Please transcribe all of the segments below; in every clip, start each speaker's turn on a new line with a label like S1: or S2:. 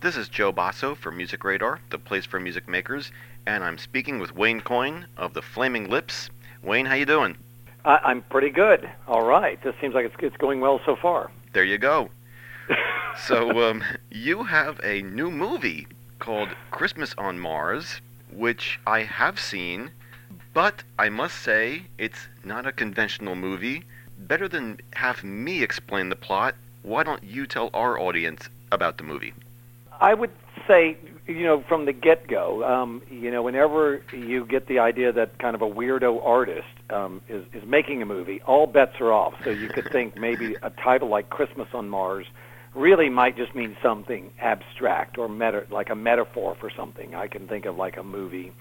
S1: This is Joe Bosso for Music Radar, the place for music makers, and I'm speaking with Wayne Coyne of the Flaming Lips. Wayne, how you doing?
S2: I, I'm pretty good. All right. This seems like it's, it's going well so far.
S1: There you go. so, um, you have a new movie called Christmas on Mars, which I have seen, but I must say it's not a conventional movie. Better than have me explain the plot, why don't you tell our audience about the movie?
S2: I would say, you know, from the get-go, um, you know, whenever you get the idea that kind of a weirdo artist um, is is making a movie, all bets are off. So you could think maybe a title like Christmas on Mars really might just mean something abstract or meta, like a metaphor for something. I can think of like a movie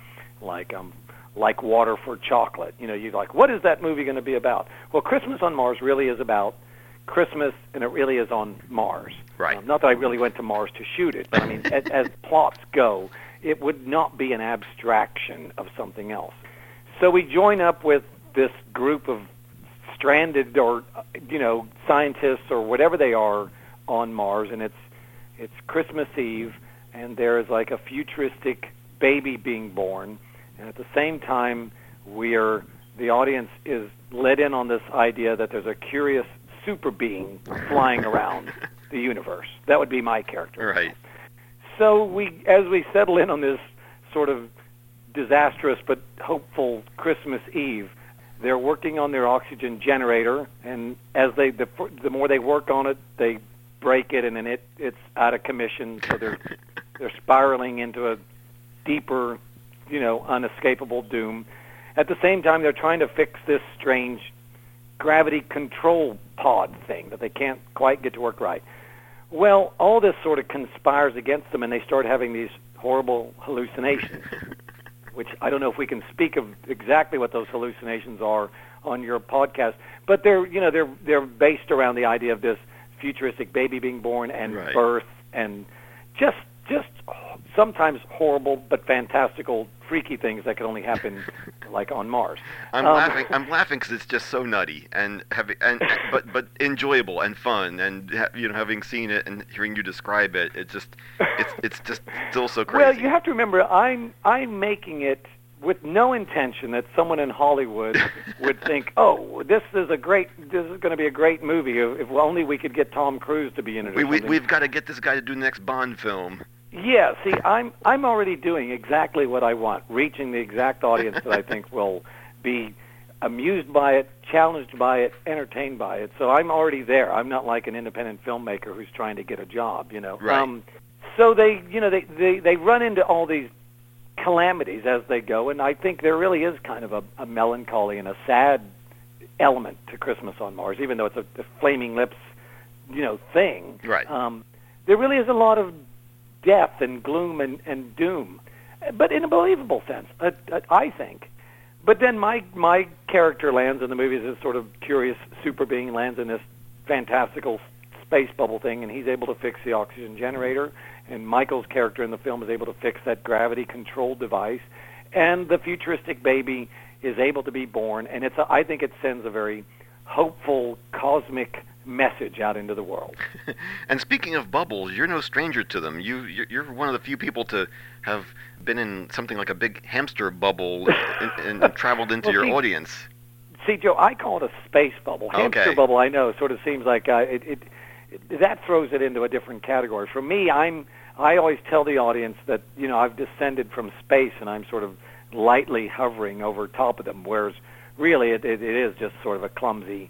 S2: like um like Water for Chocolate. You know, you're like, what is that movie going to be about? Well, Christmas on Mars really is about Christmas, and it really is on Mars.
S1: Right.
S2: Um, not that I really went to Mars to shoot it, but I mean, as, as plots go, it would not be an abstraction of something else. So we join up with this group of stranded or you know scientists or whatever they are on Mars, and it's it's Christmas Eve, and there is like a futuristic baby being born, and at the same time, we are the audience is led in on this idea that there's a curious super being flying around the universe. That would be my character.
S1: Right.
S2: So we, as we settle in on this sort of disastrous but hopeful Christmas Eve, they're working on their oxygen generator, and as they the, the more they work on it, they break it, and then it it's out of commission. So they're they're spiraling into a deeper, you know, unescapable doom. At the same time, they're trying to fix this strange gravity control pod thing that they can't quite get to work right. Well, all this sort of conspires against them, and they start having these horrible hallucinations, which I don't know if we can speak of exactly what those hallucinations are on your podcast, but they're you know they're they're based around the idea of this futuristic baby being born and
S1: Right.
S2: birth and just just sometimes horrible but fantastical freaky things that can only happen like on Mars.
S1: I'm
S2: Um,
S1: laughing. I'm laughing because it's just so nutty and having and but but enjoyable and fun and you know having seen it and hearing you describe it, it just it's it's just still so crazy.
S2: Well, you have to remember, I'm I'm making it with no intention that someone in Hollywood would think, "Oh, this is a great, this is going to be a great movie. If, if only we could get Tom Cruise to be in it."
S1: We, we we've got to get this guy to do the next Bond film.
S2: Yeah, see, I'm I'm already doing exactly what I want, reaching the exact audience that I think will be amused by it, challenged by it, entertained by it. So I'm already there. I'm not like an independent filmmaker who's trying to get a job, you know.
S1: Right.
S2: Um, so they, you know, they, they they run into all these calamities as they go, and I think there really is kind of a, a melancholy and a sad element to Christmas on Mars, even though it's a, a flaming lips, you know, thing.
S1: Right.
S2: Um, there really is a lot of death and gloom and, and doom, but in a believable sense, uh, uh, I think. But then my my character lands in the movie as sort of curious super being lands in this fantastical space bubble thing, and he's able to fix the oxygen generator. And Michael's character in the film is able to fix that gravity control device, and the futuristic baby is able to be born. And it's a, I think it sends a very hopeful cosmic message out into the world.
S1: and speaking of bubbles, you're no stranger to them. You you're, you're one of the few people to have been in something like a big hamster bubble and, and traveled into
S2: Well,
S1: your
S2: see-
S1: audience.
S2: See, Joe, I call it a space bubble. Hamster
S1: Okay.
S2: bubble, I know, sort of seems like uh, it, it, it. That throws it into a different category. For me, I'm. I always tell the audience that you know I've descended from space and I'm sort of lightly hovering over top of them, whereas really it, it, it is just sort of a clumsy,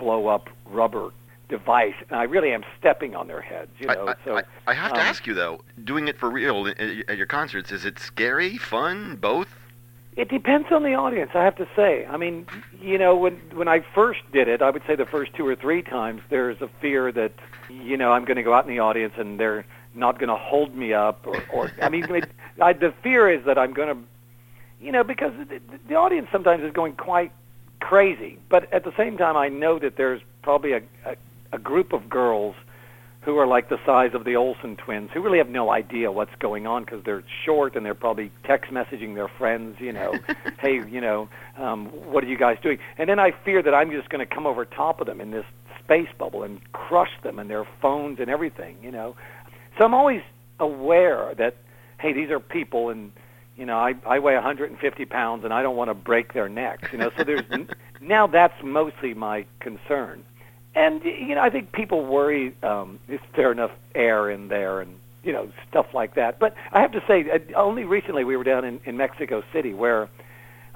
S2: blow-up rubber device, and I really am stepping on their heads. You know,
S1: I, I,
S2: so
S1: I, I have to
S2: um,
S1: ask you though, doing it for real at, at your concerts, is it scary, fun, both?
S2: It depends on the audience, I have to say. I mean, you know, when when I first did it, I would say the first two or three times there's a fear that, you know, I'm going to go out in the audience and they're not going to hold me up, or, or I mean, it, I, the fear is that I'm going to, you know, because the, the audience sometimes is going quite crazy, but at the same time, I know that there's probably a, a a group of girls who are like the size of the Olsen twins, who really have no idea what's going on because they're short and they're probably text messaging their friends, you know, hey, you know, um, what are you guys doing? And then I fear that I'm just going to come over top of them in this space bubble and crush them and their phones and everything, you know. So I'm always aware that hey, these are people and you know, I, I weigh 150 pounds and I don't want to break their necks. You know, so there's now that's mostly my concern. And you know, I think people worry um, is there enough air in there and you know stuff like that. But I have to say, uh, only recently we were down in, in Mexico City where,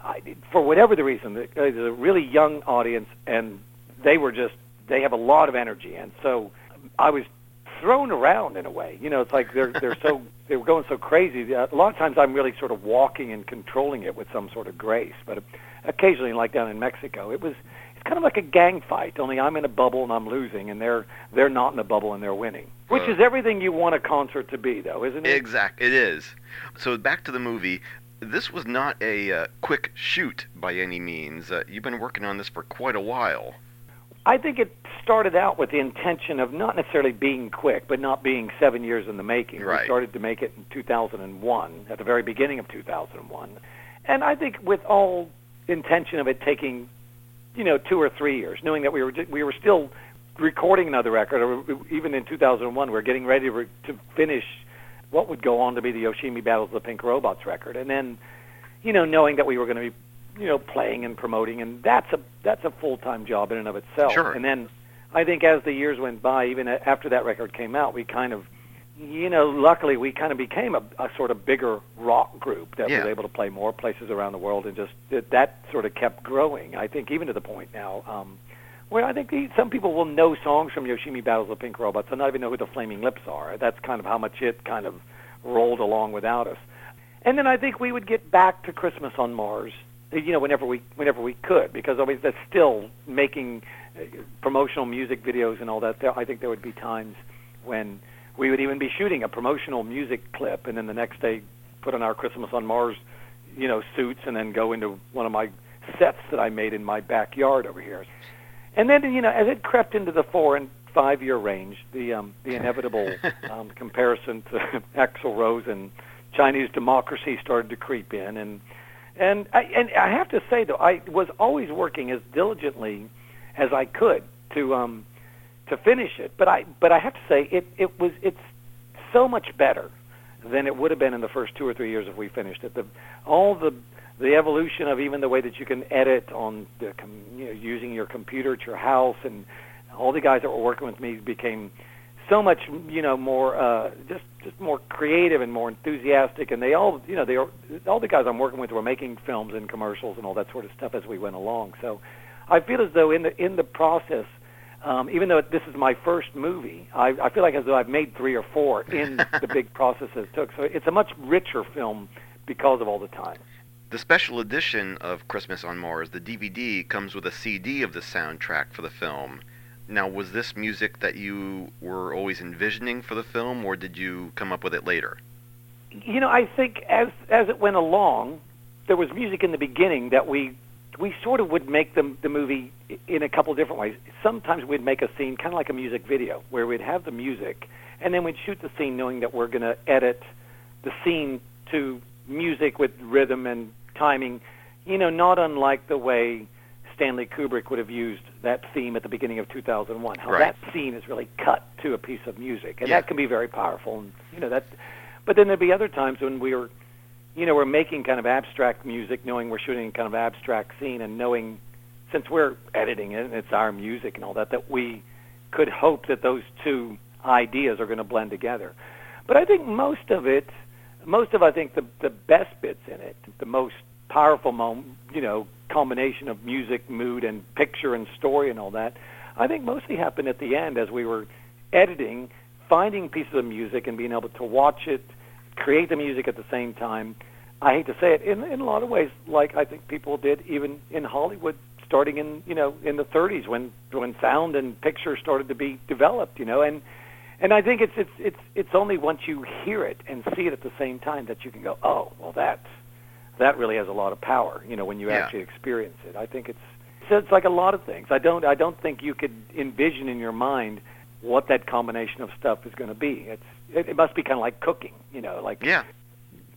S2: I, for whatever the reason, there's a really young audience and they were just they have a lot of energy, and so I was thrown around in a way. You know, it's like they're they're so they were going so crazy. A lot of times I'm really sort of walking and controlling it with some sort of grace. But occasionally, like down in Mexico, it was it's kind of like a gang fight. Only I'm in a bubble and I'm losing, and they're they're not in a bubble and they're winning. Which uh, is everything you want a concert to be, though, isn't it?
S1: Exactly, it is. So back to the movie. This was not a uh, quick shoot by any means. Uh, you've been working on this for quite a while.
S2: I think it started out with the intention of not necessarily being quick, but not being seven years in the making.
S1: Right.
S2: We started to make it in 2001, at the very beginning of 2001. And I think with all intention of it taking, you know, two or three years, knowing that we were we were still recording another record, or even in 2001, we are getting ready to, to finish what would go on to be the Yoshimi Battles of the Pink Robots record, and then, you know, knowing that we were going to be you know, playing and promoting, and that's a that's a full time job in and of itself.
S1: Sure.
S2: And then I think as the years went by, even after that record came out, we kind of, you know, luckily we kind of became a, a sort of bigger rock group that
S1: yeah.
S2: was able to play more places around the world, and just that, that sort of kept growing. I think even to the point now. Um, where I think the, some people will know songs from Yoshimi Battles of Pink Robots and not even know who the Flaming Lips are. That's kind of how much it kind of rolled along without us. And then I think we would get back to Christmas on Mars you know, whenever we whenever we could, because always that's still making uh, promotional music videos and all that. There, I think there would be times when we would even be shooting a promotional music clip, and then the next day put on our Christmas on Mars, you know, suits, and then go into one of my sets that I made in my backyard over here. And then, you know, as it crept into the four and five year range, the um, the inevitable um, comparison to Axl Rose and Chinese democracy started to creep in, and and I, and I have to say though, I was always working as diligently as I could to um, to finish it. But I but I have to say it it was it's so much better than it would have been in the first two or three years if we finished it. The all the the evolution of even the way that you can edit on the you know, using your computer at your house and all the guys that were working with me became so much you know more uh just just more creative and more enthusiastic and they all you know they are all the guys I'm working with were making films and commercials and all that sort of stuff as we went along. So I feel as though in the in the process um even though this is my first movie I I feel like as though I've made 3 or 4 in the big process it took. So it's a much richer film because of all the time.
S1: The special edition of Christmas on Mars, the DVD, comes with a CD of the soundtrack for the film. Now, was this music that you were always envisioning for the film, or did you come up with it later?
S2: You know, I think as as it went along, there was music in the beginning that we we sort of would make the the movie in a couple different ways. Sometimes we'd make a scene kind of like a music video, where we'd have the music, and then we'd shoot the scene knowing that we're going to edit the scene to music with rhythm and timing. You know, not unlike the way Stanley Kubrick would have used that theme at the beginning of 2001. How
S1: right.
S2: that scene is really cut to a piece of music, and
S1: yeah.
S2: that can be very powerful. And you know that, but then there'd be other times when we were, you know, we're making kind of abstract music, knowing we're shooting kind of abstract scene, and knowing since we're editing it and it's our music and all that, that we could hope that those two ideas are going to blend together. But I think most of it, most of I think the the best bits in it, the most powerful moment, you know, combination of music, mood, and picture and story and all that, I think mostly happened at the end as we were editing, finding pieces of music and being able to watch it, create the music at the same time. I hate to say it, in in a lot of ways, like I think people did even in Hollywood, starting in you know in the 30s when when sound and picture started to be developed, you know, and and I think it's it's it's it's only once you hear it and see it at the same time that you can go, oh, well that's that really has a lot of power. You know, when you
S1: yeah.
S2: actually experience it, I think it's so it's like a lot of things. I don't I don't think you could envision in your mind what that combination of stuff is going to be. It's it, it must be kind of like cooking. You know, like
S1: yeah.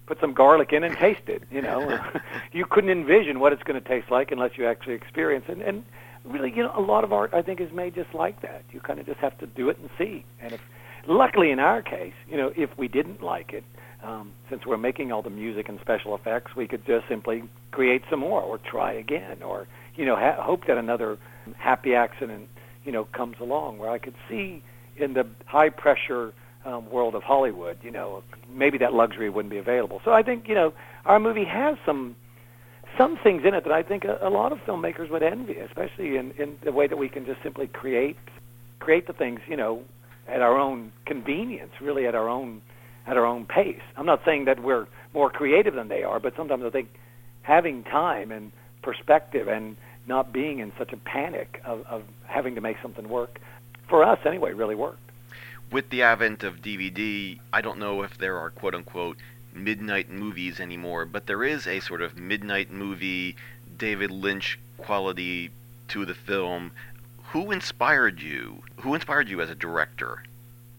S2: Put some garlic in and taste it. You know, you couldn't envision what it's going to taste like unless you actually experience it. And really, you know, a lot of art I think is made just like that. You kind of just have to do it and see. And if luckily, in our case, you know, if we didn't like it, um, since we're making all the music and special effects, we could just simply create some more or try again or you know ha- hope that another happy accident you know comes along where I could see in the high pressure um, world of Hollywood, you know, maybe that luxury wouldn't be available. So I think you know our movie has some some things in it that I think a, a lot of filmmakers would envy, especially in, in the way that we can just simply create create the things you know at our own convenience, really at our own at our own pace. I'm not saying that we're more creative than they are, but sometimes I think having time and perspective and not being in such a panic of, of having to make something work, for us anyway, really worked.
S1: With the advent of DVD, I don't know if there are quote unquote midnight movies anymore, but there is a sort of midnight movie, David Lynch quality to the film. Who inspired you? Who inspired you as a director?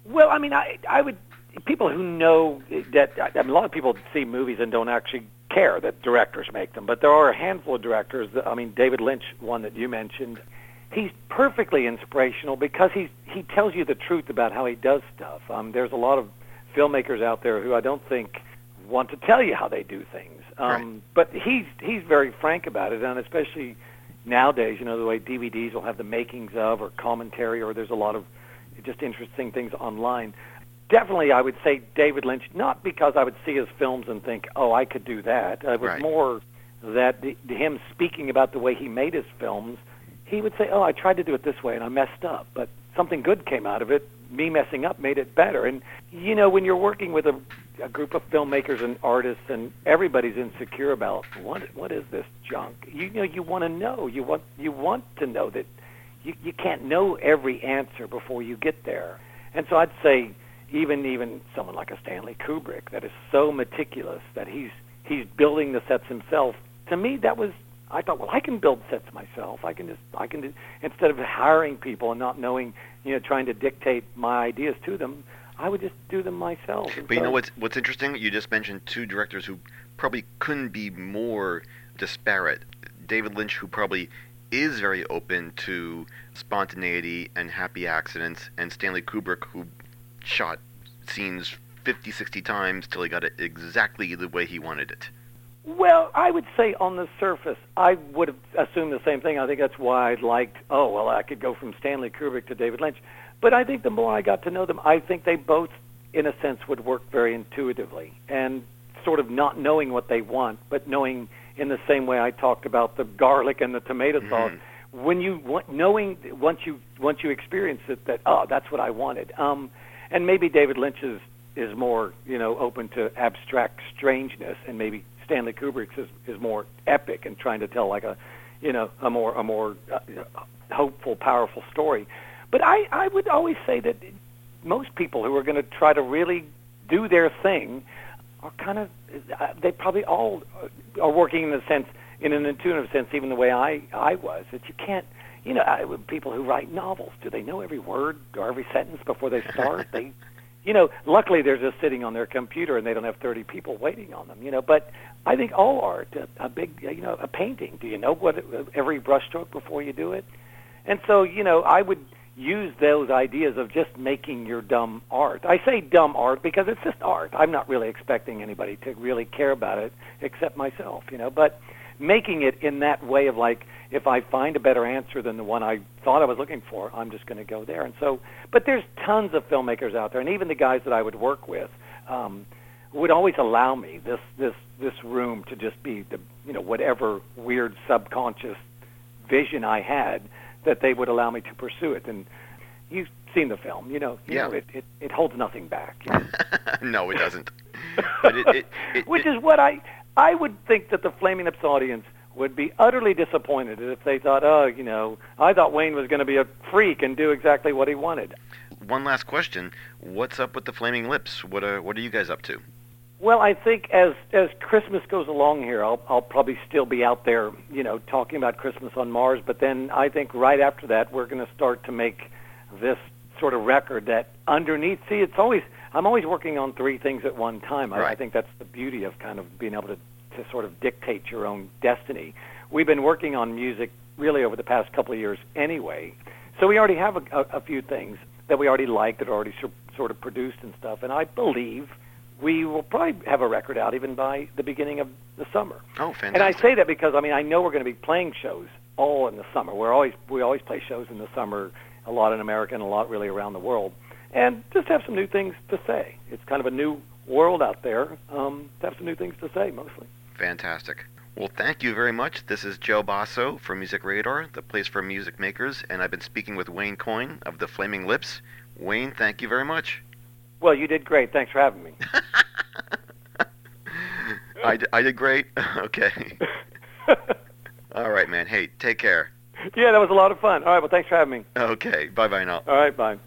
S2: Well, I mean, I I would people who know that I mean, a lot of people see movies and don't actually care that directors make them, but there are a handful of directors. That, I mean, David Lynch, one that you mentioned, he's perfectly inspirational because he he tells you the truth about how he does stuff. Um, there's a lot of filmmakers out there who I don't think want to tell you how they do things. Um,
S1: right.
S2: But he's he's very frank about it, and especially nowadays, you know, the way DVDs will have the makings of or commentary, or there's a lot of just interesting things online definitely I would say David Lynch, not because I would see his films and think, oh, I could do that. It was
S1: right.
S2: more that the, him speaking about the way he made his films, he would say, oh, I tried to do it this way and I messed up, but something good came out of it. Me messing up made it better. And you know, when you're working with a, a group of filmmakers and artists, and everybody's insecure about what what is this junk, you, you know, you want to know. You want you want to know that you you can't know every answer before you get there. And so I'd say even even someone like a Stanley Kubrick that is so meticulous that he's he's building the sets himself. To me, that was I thought, well, I can build sets myself. I can just I can do, instead of hiring people and not knowing, you know, trying to dictate my ideas to them. I would just do them myself.
S1: But you know what's what's interesting? You just mentioned two directors who probably couldn't be more disparate. David Lynch, who probably is very open to spontaneity and happy accidents, and Stanley Kubrick, who shot scenes 50, 60 times till he got it exactly the way he wanted it.
S2: Well, I would say on the surface, I would have assumed the same thing. I think that's why I liked, oh, well, I could go from Stanley Kubrick to David Lynch. But I think the more I got to know them, I think they both, in a sense, would work very intuitively and sort of not knowing what they want, but knowing in the same way I talked about the garlic and the tomato
S1: Mm-hmm.
S2: sauce. When you want, knowing once you once you experience it that oh that's what I wanted. Um, and maybe David Lynch is is more you know open to abstract strangeness, and maybe Stanley Kubrick's is is more epic and trying to tell like a you know a more a more uh, hopeful, powerful story. But I I would always say that most people who are going to try to really do their thing are kind of uh, they probably all are working in the sense in an intuitive sense, even the way I I was. That you can't you know, I, people who write novels, do they know every word or every sentence before they start? they, you know, luckily they're just sitting on their computer and they don't have 30 people waiting on them, you know. But I think all art, a, a big, you know, a painting, do you know what every brushstroke before you do it? And so, you know, I would use those ideas of just making your dumb art. I say dumb art because it's just art. I'm not really expecting anybody to really care about it except myself, you know. But making it in that way of like, if I find a better answer than the one I thought I was looking for, I'm just going to go there. And so, but there's tons of filmmakers out there, and even the guys that I would work with um, would always allow me this this this room to just be the you know whatever weird subconscious vision I had that they would allow me to pursue it. And you've seen the film, you know, you
S1: Yeah.
S2: know it, it it holds nothing back. You know?
S1: no, it doesn't. But it, it, it,
S2: Which is what I I would think that the Flaming Lips audience would be utterly disappointed if they thought, oh, you know, I thought Wayne was going to be a freak and do exactly what he wanted.
S1: one last question: What's up with the Flaming Lips? What are what are you guys up to?
S2: Well, I think as as Christmas goes along here, I'll I'll probably still be out there, you know, talking about Christmas on Mars. But then I think right after that, we're going to start to make this sort of record that underneath. See, it's always I'm always working on three things at one time. I, I think that's the beauty of kind of being able to to sort of dictate your own destiny. We've been working on music really over the past couple of years anyway, so we already have a, a, a few things that we already like that are already sur- sort of produced and stuff. And I believe we will probably have a record out even by the beginning of the summer.
S1: Oh, fantastic.
S2: And I say that because I mean I know we're going to be playing shows all in the summer. We're always we always play shows in the summer, a lot in America and a lot really around the world, and just have some new things to say. It's kind of a new world out there. Um, to have some new things to say mostly.
S1: Fantastic. Well, thank you very much. This is Joe Bosso from Music Radar, the place for music makers, and I've been speaking with Wayne Coyne of the Flaming Lips. Wayne, thank you very much.
S2: Well, you did great. Thanks for having me.
S1: I, d- I did great. okay. All right, man. Hey, take care.
S2: yeah, that was a lot of fun. All right, well, thanks for having me.
S1: Okay. Bye bye now.
S2: All right, bye.